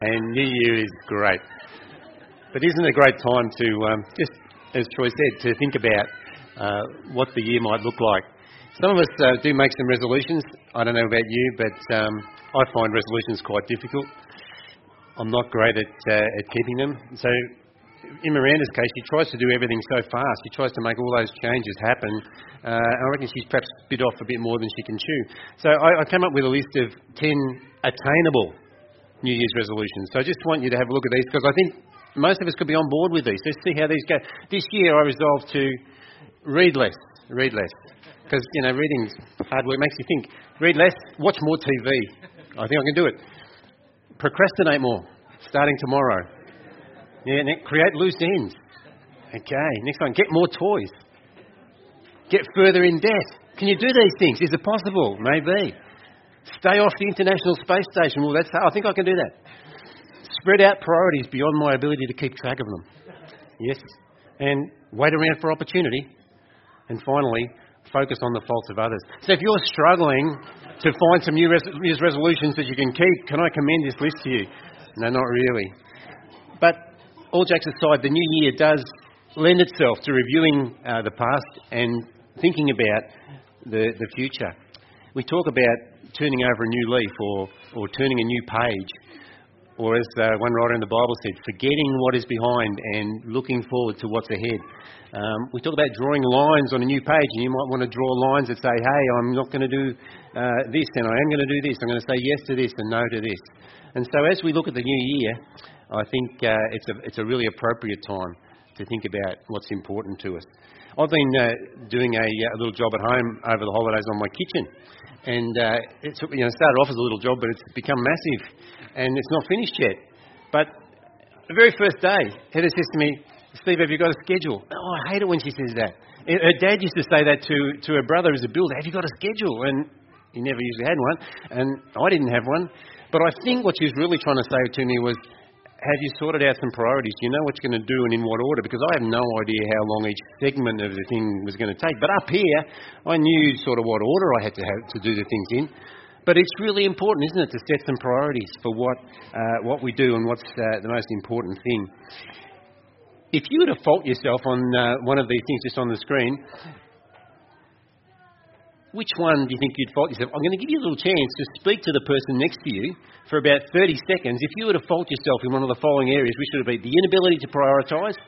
and New Year is great. But isn't it a great time to um, just, as Troy said, to think about uh, what the year might look like? Some of us uh, do make some resolutions. I don't know about you, but um, I find resolutions quite difficult. I'm not great at, uh, at keeping them. So, in Miranda's case, she tries to do everything so fast. She tries to make all those changes happen. Uh, I reckon she's perhaps bit off a bit more than she can chew. So, I, I came up with a list of 10 attainable New Year's resolutions. So I just want you to have a look at these because I think most of us could be on board with these. Let's see how these go. This year I resolved to read less, read less. Because, you know, reading's hard work, makes you think. Read less, watch more TV. I think I can do it. Procrastinate more, starting tomorrow. Yeah, create loose ends. Okay, next one, get more toys. Get further in debt. Can you do these things? Is it possible? Maybe. Stay off the International Space Station. Well, that's I think I can do that. Spread out priorities beyond my ability to keep track of them. Yes. And wait around for opportunity. And finally, focus on the faults of others. So if you're struggling to find some New Year's resolutions that you can keep, can I commend this list to you? No, not really. But all jokes aside, the new year does lend itself to reviewing uh, the past and thinking about the, the future. We talk about turning over a new leaf or, or turning a new page. Or, as uh, one writer in the Bible said, forgetting what is behind and looking forward to what's ahead. Um, we talk about drawing lines on a new page, and you might want to draw lines that say, hey, I'm not going to do uh, this, and I am going to do this. I'm going to say yes to this and no to this. And so, as we look at the new year, I think uh, it's, a, it's a really appropriate time to think about what's important to us. I've been uh, doing a, a, little job at home over the holidays on my kitchen, and uh, it's you know started off as a little job, but it's become massive, and it's not finished yet. But the very first day, Heather says to me, "Steve, have you got a schedule?" Oh, I hate it when she says that. Her dad used to say that to to her brother as a builder. Have you got a schedule? And he never usually had one, and I didn't have one. But I think what she was really trying to say to me was, have you sorted out some priorities? Do you know what you're going to do and in what order? Because I have no idea how long each segment of the thing was going to take. But up here, I knew sort of what order I had to have to do the things in. But it's really important, isn't it, to set some priorities for what uh, what we do and what's uh, the most important thing. If you were to fault yourself on uh, one of these things just on the screen, which one do you think you'd fault yourself? I'm going to give you a little chance to speak to the person next to you for about 30 seconds. If you were to fault yourself in one of the following areas, which would be the inability to prioritise,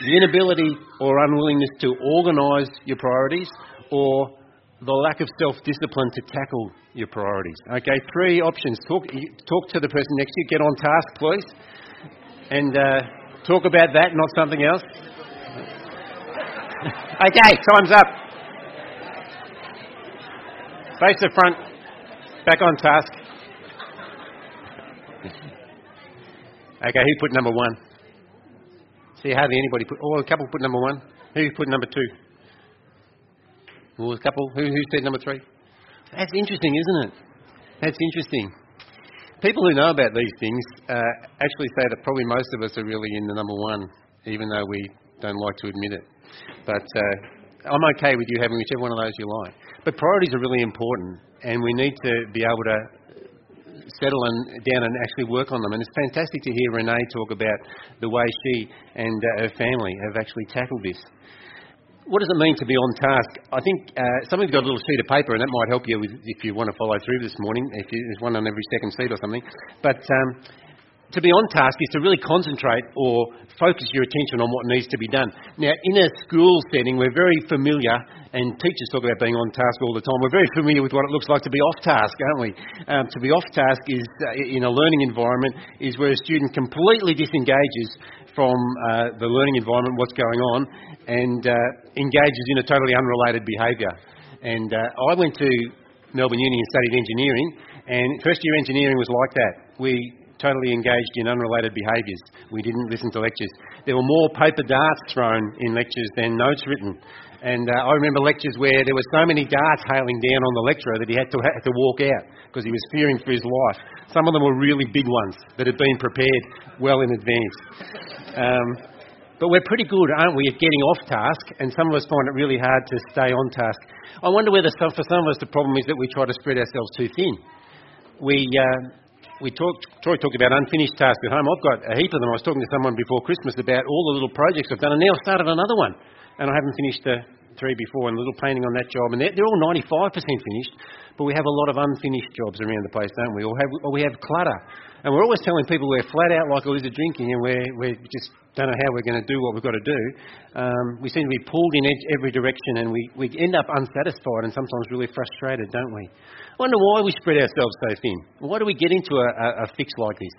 the inability or unwillingness to organise your priorities, or the lack of self discipline to tackle your priorities. Okay, three options. Talk, talk to the person next to you, get on task, please, and uh, talk about that, not something else. okay, time's up. Face the front. Back on task. Okay, who put number one? See, hardly anybody put. Oh, a couple put number one. Who put number two? Oh, a couple. Who, who said number three? That's interesting, isn't it? That's interesting. People who know about these things uh, actually say that probably most of us are really in the number one, even though we don't like to admit it. But uh, I'm okay with you having whichever one of those you like. But priorities are really important, and we need to be able to settle and, down and actually work on them. And it's fantastic to hear Renee talk about the way she and uh, her family have actually tackled this. What does it mean to be on task? I think uh, some of you've got a little sheet of paper, and that might help you with, if you want to follow through this morning. If you, there's one on every second seat or something. But um, to be on task is to really concentrate or focus your attention on what needs to be done. Now, in a school setting, we're very familiar, and teachers talk about being on task all the time. We're very familiar with what it looks like to be off task, aren't we? Um, to be off task is, uh, in a learning environment, is where a student completely disengages from uh, the learning environment, what's going on, and uh, engages in a totally unrelated behaviour. And uh, I went to Melbourne Uni and studied engineering, and first year engineering was like that. We totally engaged in unrelated behaviours. We didn't listen to lectures. There were more paper darts thrown in lectures than notes written. And uh, I remember lectures where there were so many darts hailing down on the lecturer that he had to, had to walk out because he was fearing for his life. Some of them were really big ones that had been prepared well in advance. Um, but we're pretty good, aren't we, at getting off task, and some of us find it really hard to stay on task. I wonder whether some, for some of us the problem is that we try to spread ourselves too thin. We, uh, we talked, Troy talked about unfinished tasks at home. I've got a heap of them. I was talking to someone before Christmas about all the little projects I've done, and now I've started another one, and I haven't finished the three before, and a little painting on that job, and they're, they're all 95% finished, but we have a lot of unfinished jobs around the place, don't we? Or, have, or we have clutter. And we're always telling people we're flat out like a lizard drinking and we're, we just don't know how we're going to do what we've got to do. Um, we seem to be pulled in every direction and we, we end up unsatisfied and sometimes really frustrated, don't we? I wonder why we spread ourselves so thin. Why do we get into a, a, a fix like this?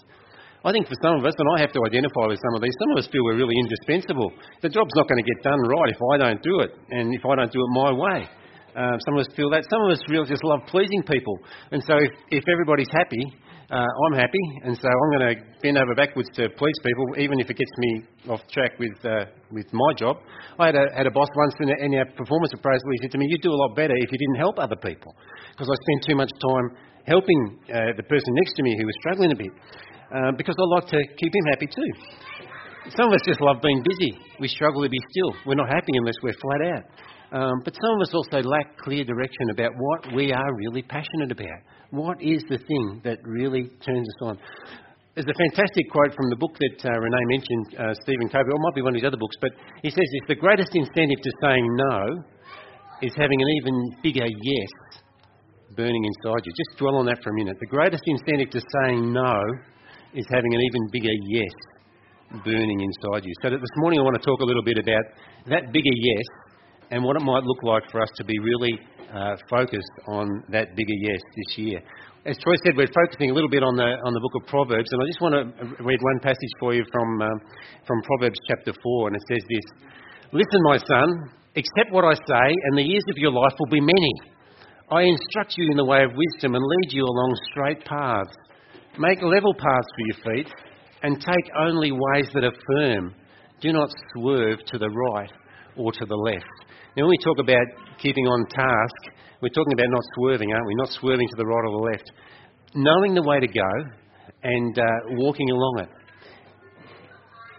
I think for some of us, and I have to identify with some of these, some of us feel we're really indispensable. The job's not going to get done right if I don't do it, and if I don't do it my way. Um, some of us feel that. Some of us really just love pleasing people. And so if, if everybody's happy, uh, I'm happy, and so I'm going to bend over backwards to please people, even if it gets me off track with uh, with my job. I had a, had a boss once in, a, our performance appraisal. He said to me, "You'd do a lot better if you didn't help other people," because I spent too much time helping uh, the person next to me who was struggling a bit, uh, because I like to keep him happy too. Some of us just love being busy. We struggle to be still. We're not happy unless we're flat out. Um, but some of us also lack clear direction about what we are really passionate about. What is the thing that really turns us on? There's a fantastic quote from the book that uh, Renee mentioned, uh, Stephen Covey, or it might be one of his other books, but he says this the greatest incentive to saying no is having an even bigger yes burning inside you. Just dwell on that for a minute. The greatest incentive to saying no is having an even bigger yes burning inside you. So this morning I want to talk a little bit about that bigger yes and what it might look like for us to be really uh, focused on that bigger yes this year. As Troy said, we're focusing a little bit on the on the book of Proverbs, and I just want to read one passage for you from um, from Proverbs chapter four, and it says this: "Listen, my son, accept what I say, and the years of your life will be many. I instruct you in the way of wisdom and lead you along straight paths. Make level paths for your feet, and take only ways that are firm. Do not swerve to the right or to the left." Now, when we talk about keeping on task, we're talking about not swerving, aren't we? Not swerving to the right or the left. Knowing the way to go and uh, walking along it.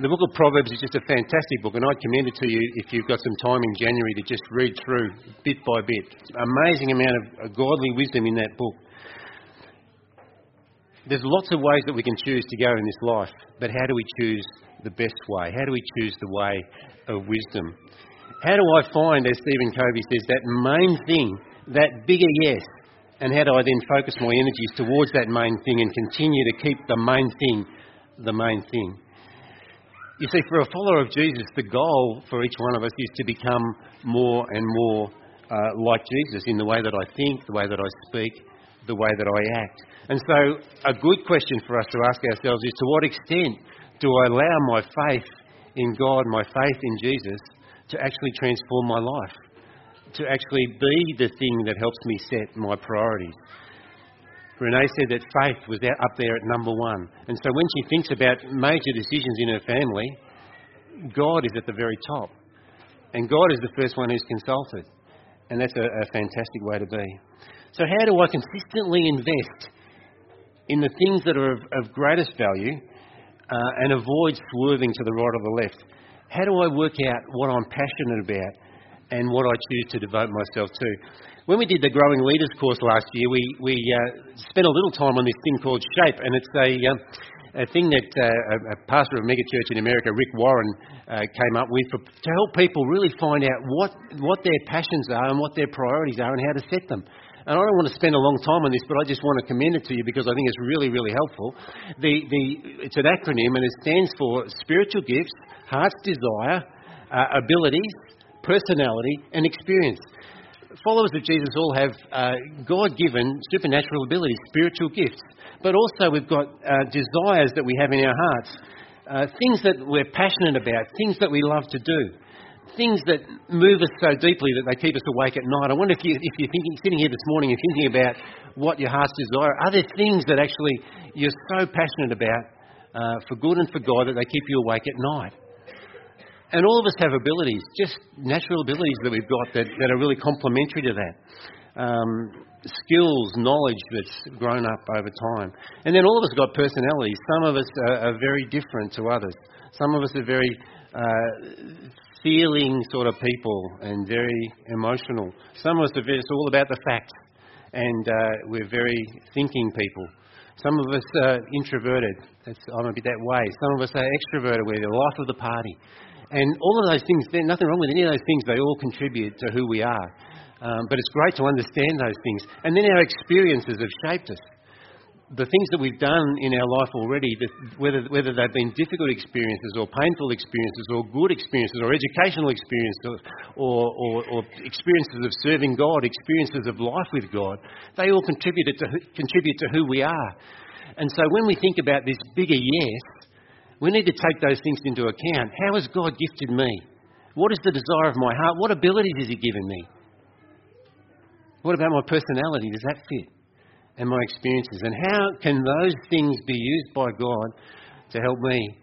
The book of Proverbs is just a fantastic book, and I'd commend it to you if you've got some time in January to just read through bit by bit. Amazing amount of uh, godly wisdom in that book. There's lots of ways that we can choose to go in this life, but how do we choose the best way? How do we choose the way of wisdom? How do I find, as Stephen Covey says, that main thing, that bigger yes? And how do I then focus my energies towards that main thing and continue to keep the main thing the main thing? You see, for a follower of Jesus, the goal for each one of us is to become more and more uh, like Jesus in the way that I think, the way that I speak, the way that I act. And so, a good question for us to ask ourselves is to what extent do I allow my faith in God, my faith in Jesus, to actually transform my life, to actually be the thing that helps me set my priorities. Renee said that faith was up there at number one. And so when she thinks about major decisions in her family, God is at the very top. And God is the first one who's consulted. And that's a, a fantastic way to be. So, how do I consistently invest in the things that are of, of greatest value uh, and avoid swerving to the right or the left? How do I work out what I'm passionate about and what I choose to devote myself to? When we did the Growing Leaders course last year, we, we uh, spent a little time on this thing called SHAPE, and it's a, um, a thing that uh, a, pastor of a megachurch in America, Rick Warren, uh, came up with for, to help people really find out what, what their passions are and what their priorities are and how to set them. And I don't want to spend a long time on this, but I just want to commend it to you because I think it's really, really helpful. The, the, it's an acronym and it stands for Spiritual Gifts, Heart's Desire, uh, Abilities, Personality, and Experience. Followers of Jesus all have uh, God given supernatural abilities, spiritual gifts, but also we've got uh, desires that we have in our hearts, uh, things that we're passionate about, things that we love to do things that move us so deeply that they keep us awake at night. I wonder if, you, if you're thinking, sitting here this morning and thinking about what your heart's desire, are there things that actually you're so passionate about uh, for good and for God that they keep you awake at night? And all of us have abilities, just natural abilities that we've got that, that are really complementary to that. Um, skills, knowledge that's grown up over time. And then all of us got personalities. Some of us are, are very different to others. Some of us are very uh, feeling sort of people and very emotional. Some of us are it's all about the facts, and uh, we're very thinking people. Some of us are introverted. That's, I'm a bit that way. Some of us are extroverted. We're the life of the party. And all of those things, there's nothing wrong with any of those things. They all contribute to who we are. Um, but it's great to understand those things. And then our experiences have shaped us the things that we've done in our life already, whether, whether they've been difficult experiences or painful experiences or good experiences or educational experiences or, or, or experiences of serving God, experiences of life with God, they all contributed to, contribute to who we are. And so when we think about this bigger yes, we need to take those things into account. How has God gifted me? What is the desire of my heart? What abilities has He given me? What about my personality? Does that fit? and my experiences. And how can those things be used by God to help me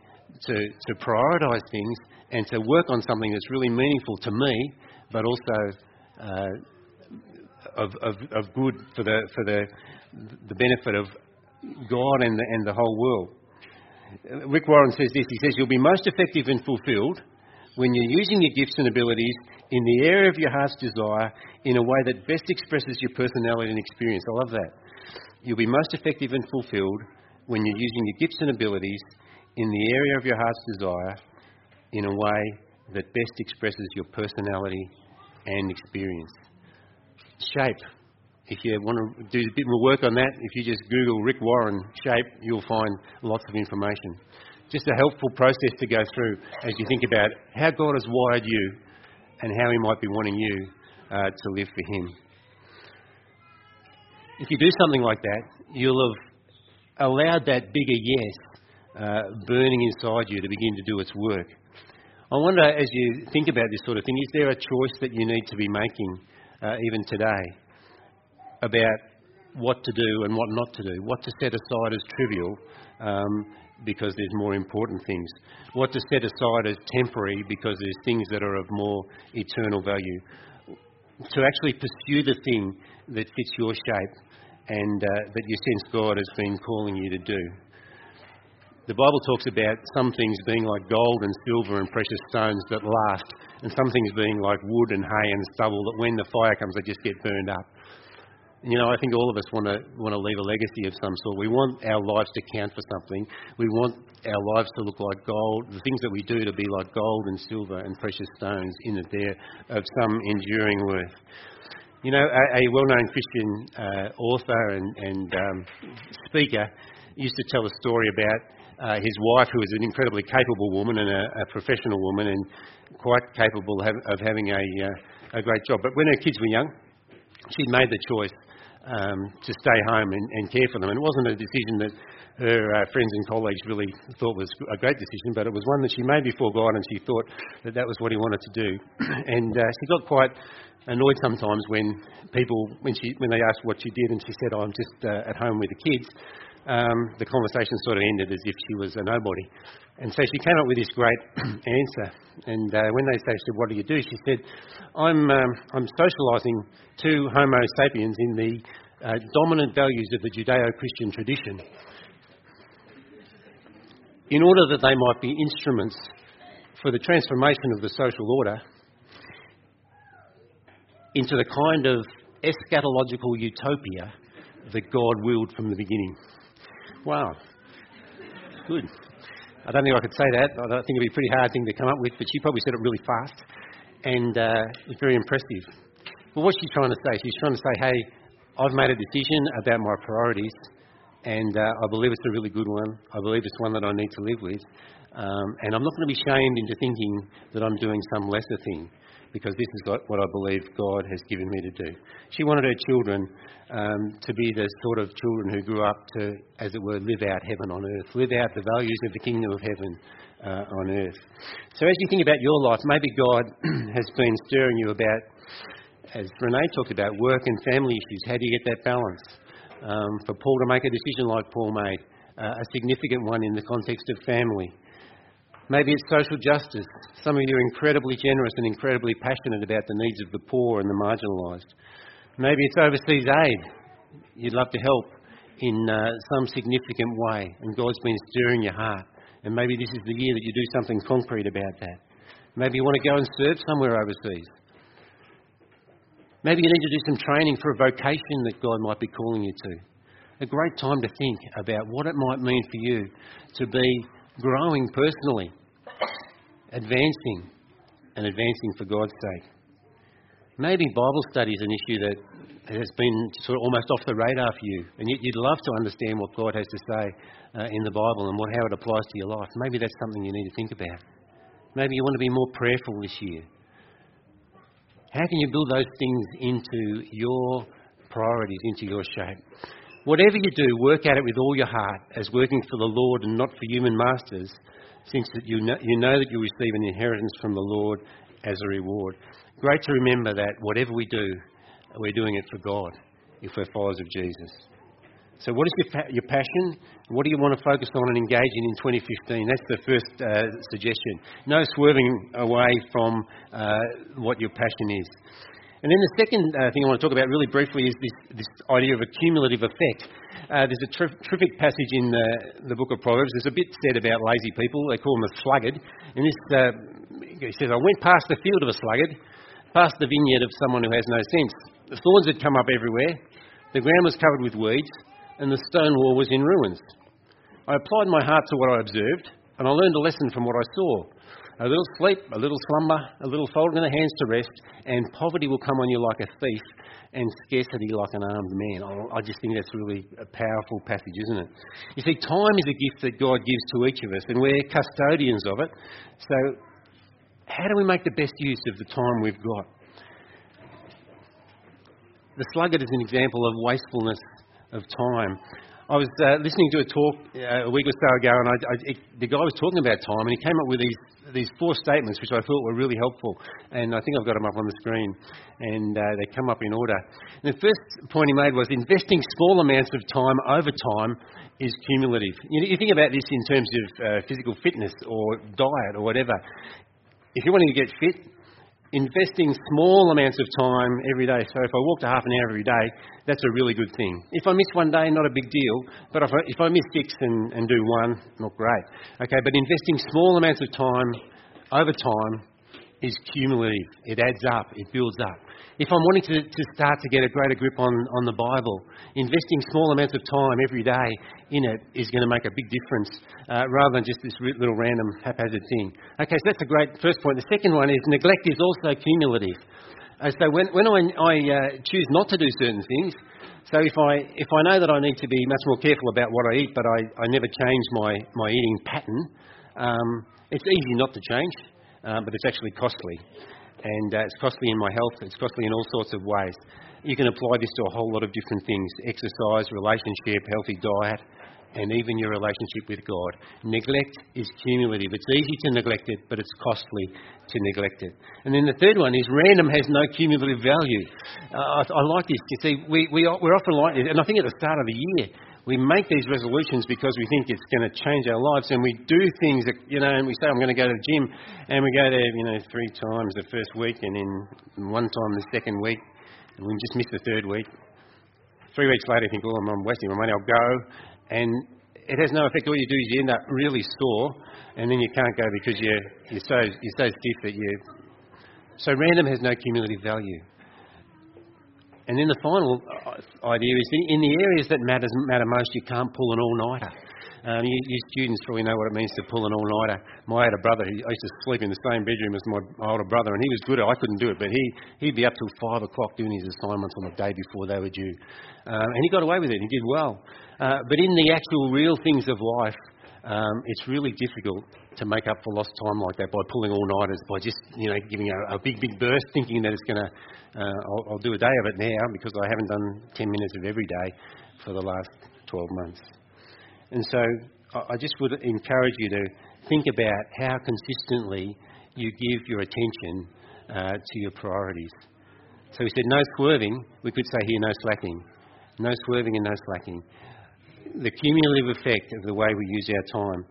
to, to prioritise things and to work on something that's really meaningful to me, but also uh, of, of, of good for the, for the, the benefit of God and the, and the whole world. Rick Warren says this. He says, You'll be most effective and fulfilled when you're using your gifts and abilities in the area of your heart's desire in a way that best expresses your personality and experience. I love that. You'll be most effective and fulfilled when you're using your gifts and abilities in the area of your heart's desire in a way that best expresses your personality and experience. Shape. If you want to do a bit more work on that, if you just Google Rick Warren shape, you'll find lots of information. Just a helpful process to go through as you think about how God has wired you and how He might be wanting you uh, to live for Him. If you do something like that, you'll have allowed that bigger yes uh, burning inside you to begin to do its work. I wonder, as you think about this sort of thing, is there a choice that you need to be making uh, even today about what to do and what not to do? What to set aside as trivial um, because there's more important things? What to set aside as temporary because there's things that are of more eternal value? To actually pursue the thing that fits your shape and uh, that you sense God has been calling you to do. The Bible talks about some things being like gold and silver and precious stones that last, and some things being like wood and hay and stubble that when the fire comes, they just get burned up. You know, I think all of us want to want to leave a legacy of some sort. We want our lives to count for something. We want our lives to look like gold. The things that we do to be like gold and silver and precious stones in it there of some enduring worth. You know, a, a well-known Christian uh, author and, and um, speaker used to tell a story about uh, his wife, who was an incredibly capable woman and a, a professional woman, and quite capable of, of having a, uh, a great job. But when her kids were young, she'd made the choice um, to stay home and, and, care for them. And it wasn't a decision that her uh, friends and colleagues really thought was a great decision, but it was one that she made before God, and she thought that that was what he wanted to do. and uh, she got quite annoyed sometimes when people, when, she, when they asked what she did and she said, oh, I'm just uh, at home with the kids, um, the conversation sort of ended as if she was a nobody. And so she came up with this great answer. And uh, when they said, what do you do? She said, I'm, um, I'm socialising two Homo sapiens in the uh, dominant values of the Judeo-Christian tradition in order that they might be instruments for the transformation of the social order into the kind of eschatological utopia that God willed from the beginning. Wow. Good. I don't think I could say that. I think it'd be a pretty hard thing to come up with, but she probably said it really fast and uh, it very impressive. But what's she trying to say? She's trying to say, hey, I've made a decision about my priorities and uh, I believe it's a really good one. I believe it's one that I need to live with. Um, and I'm not going to be shamed into thinking that I'm doing some lesser thing because this is what I believe God has given me to do. She wanted her children um, to be the sort of children who grew up to, as it were, live out heaven on earth, live out the values of the kingdom of heaven uh, on earth. So as you think about your life, maybe God has been stirring you about, as Renee talked about, work and family issues. How do you get that balance? Um, for Paul to make a decision like Paul made, uh, a significant one in the context of family. Maybe it's social justice. Some of you are incredibly generous and incredibly passionate about the needs of the poor and the marginalised. Maybe it's overseas aid. You'd love to help in uh, some significant way, and God's been stirring your heart. And maybe this is the year that you do something concrete about that. Maybe you want to go and serve somewhere overseas. Maybe you need to do some training for a vocation that God might be calling you to. a great time to think about what it might mean for you to be growing personally, advancing, and advancing for God's sake. Maybe Bible study is an issue that has been sort of almost off the radar for you, and yet you'd love to understand what God has to say uh, in the Bible and what, how it applies to your life. Maybe that's something you need to think about. Maybe you want to be more prayerful this year. How can you build those things into your priorities, into your shape? Whatever you do, work at it with all your heart as working for the Lord and not for human masters, since that you, know, you know that you receive an inheritance from the Lord as a reward. Great to remember that whatever we do, we're doing it for God if we're followers of Jesus. So, what is your, your passion? What do you want to focus on and engage in in 2015? That's the first uh, suggestion. No swerving away from uh, what your passion is. And then the second uh, thing I want to talk about really briefly is this, this idea of a cumulative effect. Uh, there's a ter- terrific passage in the, the, book of Proverbs. There's a bit said about lazy people. They call them a sluggard. And this, uh, he says, I went past the field of a sluggard, past the vineyard of someone who has no sense. The thorns had come up everywhere. The ground was covered with weeds and the stone wall was in ruins. I applied my heart to what I observed, and I learned a lesson from what I saw. A little sleep, a little slumber, a little folding of the hands to rest, and poverty will come on you like a thief, and scarcity like an armed man. I just think that's really a powerful passage, isn't it? You see, time is a gift that God gives to each of us, and we're custodians of it. So, how do we make the best use of the time we've got? The sluggard is an example of wastefulness of time. I was uh, listening to a talk uh, a week or so ago, and I, I, it, the guy was talking about time, and he came up with these these four statements, which I thought were really helpful. And I think I've got them up on the screen, and uh, they come up in order. And the first point he made was investing small amounts of time over time is cumulative. You, know, you think about this in terms of uh, physical fitness or diet or whatever. If you're wanting to get fit, investing small amounts of time every day. So if I walk to half an hour every day, that's a really good thing. If I miss one day, not a big deal. But if I, if I miss six and, and do one, not great. Okay, but investing small amounts of time over time is cumulative. It adds up. It builds up if I'm wanting to, to start to get a greater grip on, on the Bible, investing small amounts of time every day in it is going to make a big difference uh, rather than just this little random haphazard thing. Okay, so that's a great first point. The second one is neglect is also cumulative. Uh, so when, when I, I uh, choose not to do certain things, so if I, if I know that I need to be much more careful about what I eat, but I, I never change my, my eating pattern, um, it's easy not to change, uh, but it's actually costly and uh, it's costly in my health, it's costly in all sorts of ways. You can apply this to a whole lot of different things exercise, relationship, healthy diet, and even your relationship with God. Neglect is cumulative. It's easy to neglect it, but it's costly to neglect it. And then the third one is random has no cumulative value. Uh, I, I, like this. You see, we, we, we're often like this, and I think at the start of the year, we make these resolutions because we think it's going to change our lives, and we do things that, you know, and we say, I'm going to go to the gym, and we go there, you know, three times the first week, and then one time the second week, and we just miss the third week. Three weeks later, you think, oh, I'm wasting my money, I'll go. And it has no effect. All you do is you end up really sore, and then you can't go because you're, you're, so, you're so stiff that you. So random has no cumulative value. And then the final uh, idea is in the areas that matters, matter most, you can't pull an all-nighter. Um, you, you, students probably know what it means to pull an all-nighter. My older brother, he, I used to sleep in the same bedroom as my older brother, and he was good at it. I couldn't do it, but he, he'd be up till 5 o'clock doing his assignments on the day before they were due. Um, and he got away with it. He did well. Uh, but in the actual real things of life, um, it's really difficult to make up for lost time like that by pulling all-nighters, by just you know giving a, a big, big burst, thinking that it's going to. Uh, I'll, I'll do a day of it now because I haven't done 10 minutes of every day for the last 12 months. And so I just would encourage you to think about how consistently you give your attention uh, to your priorities. So he said, no swerving. We could say here, no slacking. No swerving and no slacking the cumulative effect of the way we use our time.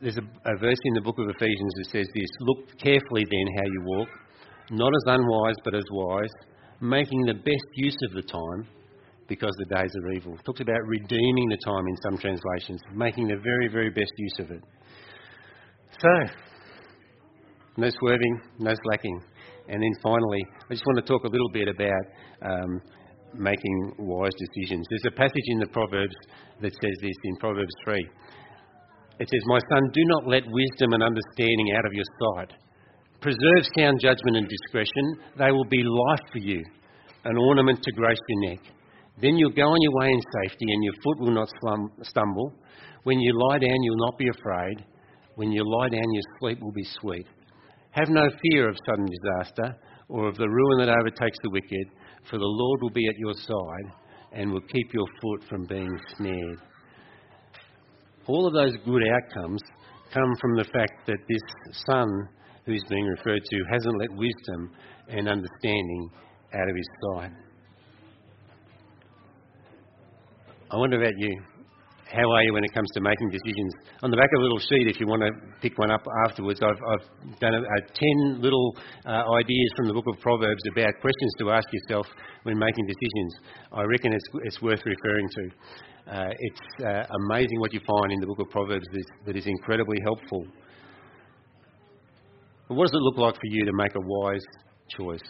There's a, a verse in the book of Ephesians that says this Look carefully then how you walk, not as unwise but as wise, making the best use of the time because the days are evil. It talks about redeeming the time in some translations, making the very, very best use of it. So, no swerving, no slacking. And then finally, I just want to talk a little bit about um, making wise decisions. There's a passage in the Proverbs that says this in Proverbs 3. It says, My son, do not let wisdom and understanding out of your sight. Preserve sound judgment and discretion. They will be life for you, an ornament to grace your neck. Then you'll go on your way in safety, and your foot will not stumble. When you lie down, you'll not be afraid. When you lie down, your sleep will be sweet. Have no fear of sudden disaster or of the ruin that overtakes the wicked, for the Lord will be at your side and will keep your foot from being snared. All of those good outcomes come from the fact that this son who's being referred to hasn't let wisdom and understanding out of his sight. I wonder about you. How are you when it comes to making decisions? On the back of a little sheet, if you want to pick one up afterwards, I've, I've done a, a 10 little uh, ideas from the book of Proverbs about questions to ask yourself when making decisions. I reckon it's, it's worth referring to. Uh, it's uh, amazing what you find in the book of Proverbs that is, that is incredibly helpful. But what does it look like for you to make a wise choice?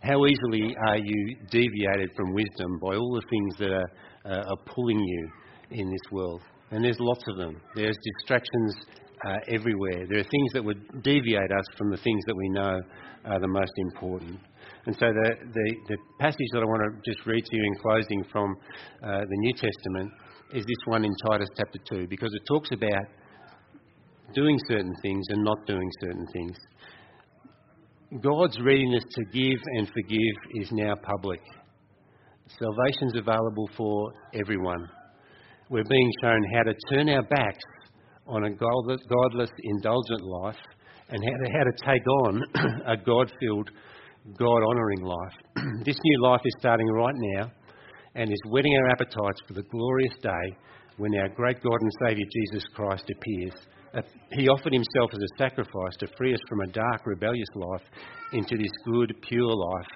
How easily are you deviated from wisdom by all the things that are uh, are pulling you in this world. And there's lots of them. There's distractions uh, everywhere. There are things that would deviate us from the things that we know are the most important. And so the, the, the passage that I want to just read to you in closing from uh, the New Testament is this one in Titus chapter 2, because it talks about doing certain things and not doing certain things. God's readiness to give and forgive is now public. Salvation's available for everyone. We're being shown how to turn our backs on a godless, indulgent life and how to, how to take on a God filled, God honouring life. this new life is starting right now and is whetting our appetites for the glorious day when our great God and Saviour Jesus Christ appears. He offered himself as a sacrifice to free us from a dark, rebellious life into this good, pure life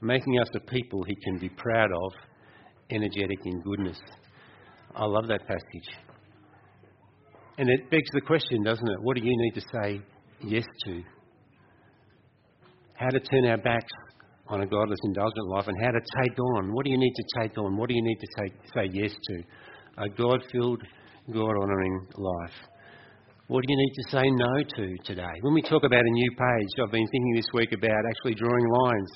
making us a people he can be proud of, energetic in goodness. I love that passage. And it begs the question, doesn't it? What do you need to say yes to? How to turn our backs on a godless, indulgent life and how to take on. What do you need to take on? What do you need to say, say yes to? A God filled, God honouring life. What do you need to say no to today? When we talk about a new page, I've been thinking this week about actually drawing lines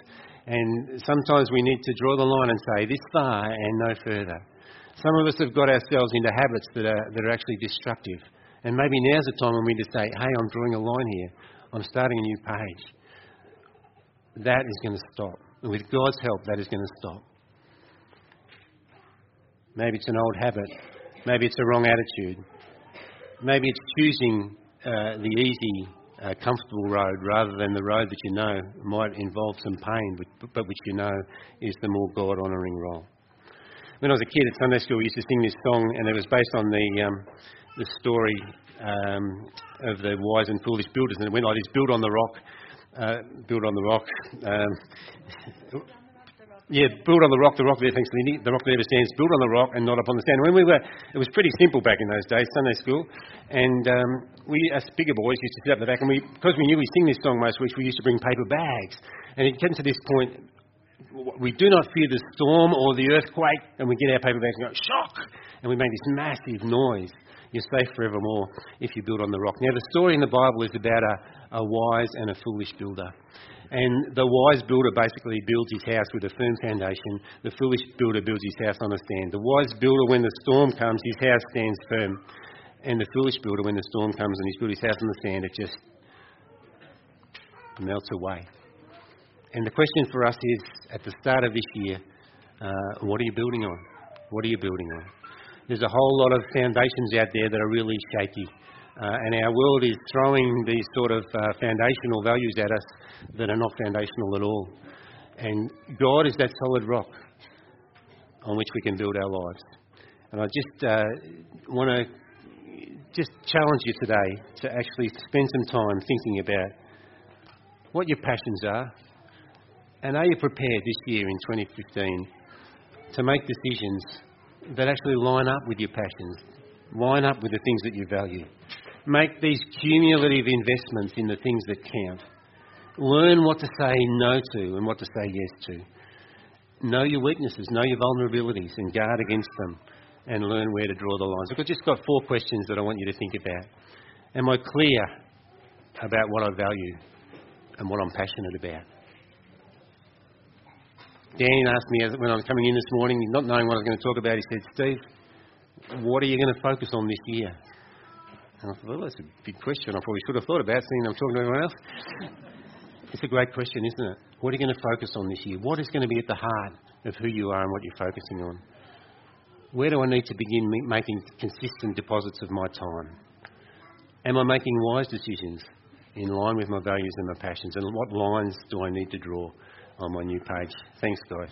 and sometimes we need to draw the line and say, this far and no further. Some of us have got ourselves into habits that are, that are actually destructive. And maybe now's the time when we just say, hey, I'm drawing a line here. I'm starting a new page. That is going to stop. And with God's help, that is going to stop. Maybe it's an old habit. Maybe it's a wrong attitude. Maybe it's choosing uh, the easy a comfortable road rather than the road that you know might involve some pain, but which you know is the more God honouring role. When I was a kid at Sunday school, we used to sing this song, and it was based on the um, the story um, of the wise and foolish builders, and it went like this: build on the rock, uh, build on the rock. Um, yeah, build on the rock, the rock there thinks the rock never stands. Build on the rock and not upon the sand. When we were, it was pretty simple back in those days, Sunday school, and um, we, as bigger boys, used to sit up in the back, and we, because we knew we sing this song most weeks, we used to bring paper bags. And it came to this point, we do not fear the storm or the earthquake, and we get our paper bags and go shock, and we make this massive noise. You're safe forevermore if you build on the rock. Now, the story in the Bible is about a, a wise and a foolish builder. And the wise builder basically builds his house with a firm foundation. The foolish builder builds his house on a sand. The wise builder, when the storm comes, his house stands firm. And the foolish builder, when the storm comes and he's built his house on the sand, it just melts away. And the question for us is at the start of this year, uh, what are you building on? What are you building on? There's a whole lot of foundations out there that are really shaky. Uh, and our world is throwing these sort of uh, foundational values at us that are not foundational at all. And God is that solid rock on which we can build our lives. And I just uh, want to just challenge you today to actually spend some time thinking about what your passions are. And are you prepared this year in 2015 to make decisions that actually line up with your passions, line up with the things that you value? Make these cumulative investments in the things that count. Learn what to say no to and what to say yes to. know your weaknesses, know your vulnerabilities, and guard against them, and learn where to draw the lines. I've just got four questions that I want you to think about. Am I clear about what I value and what I'm passionate about? Dan asked me when I was coming in this morning, not knowing what I was going to talk about, he said, Steve, what are you going to focus on this year? And I thought, well, that's a big question. I probably should have thought about, seeing I'm talking to everyone else. It's a great question, isn't it? What are you going to focus on this year? What is going to be at the heart of who you are and what you're focusing on? Where do I need to begin making consistent deposits of my time? Am I making wise decisions in line with my values and my passions? And what lines do I need to draw on my new page. Thanks, guys.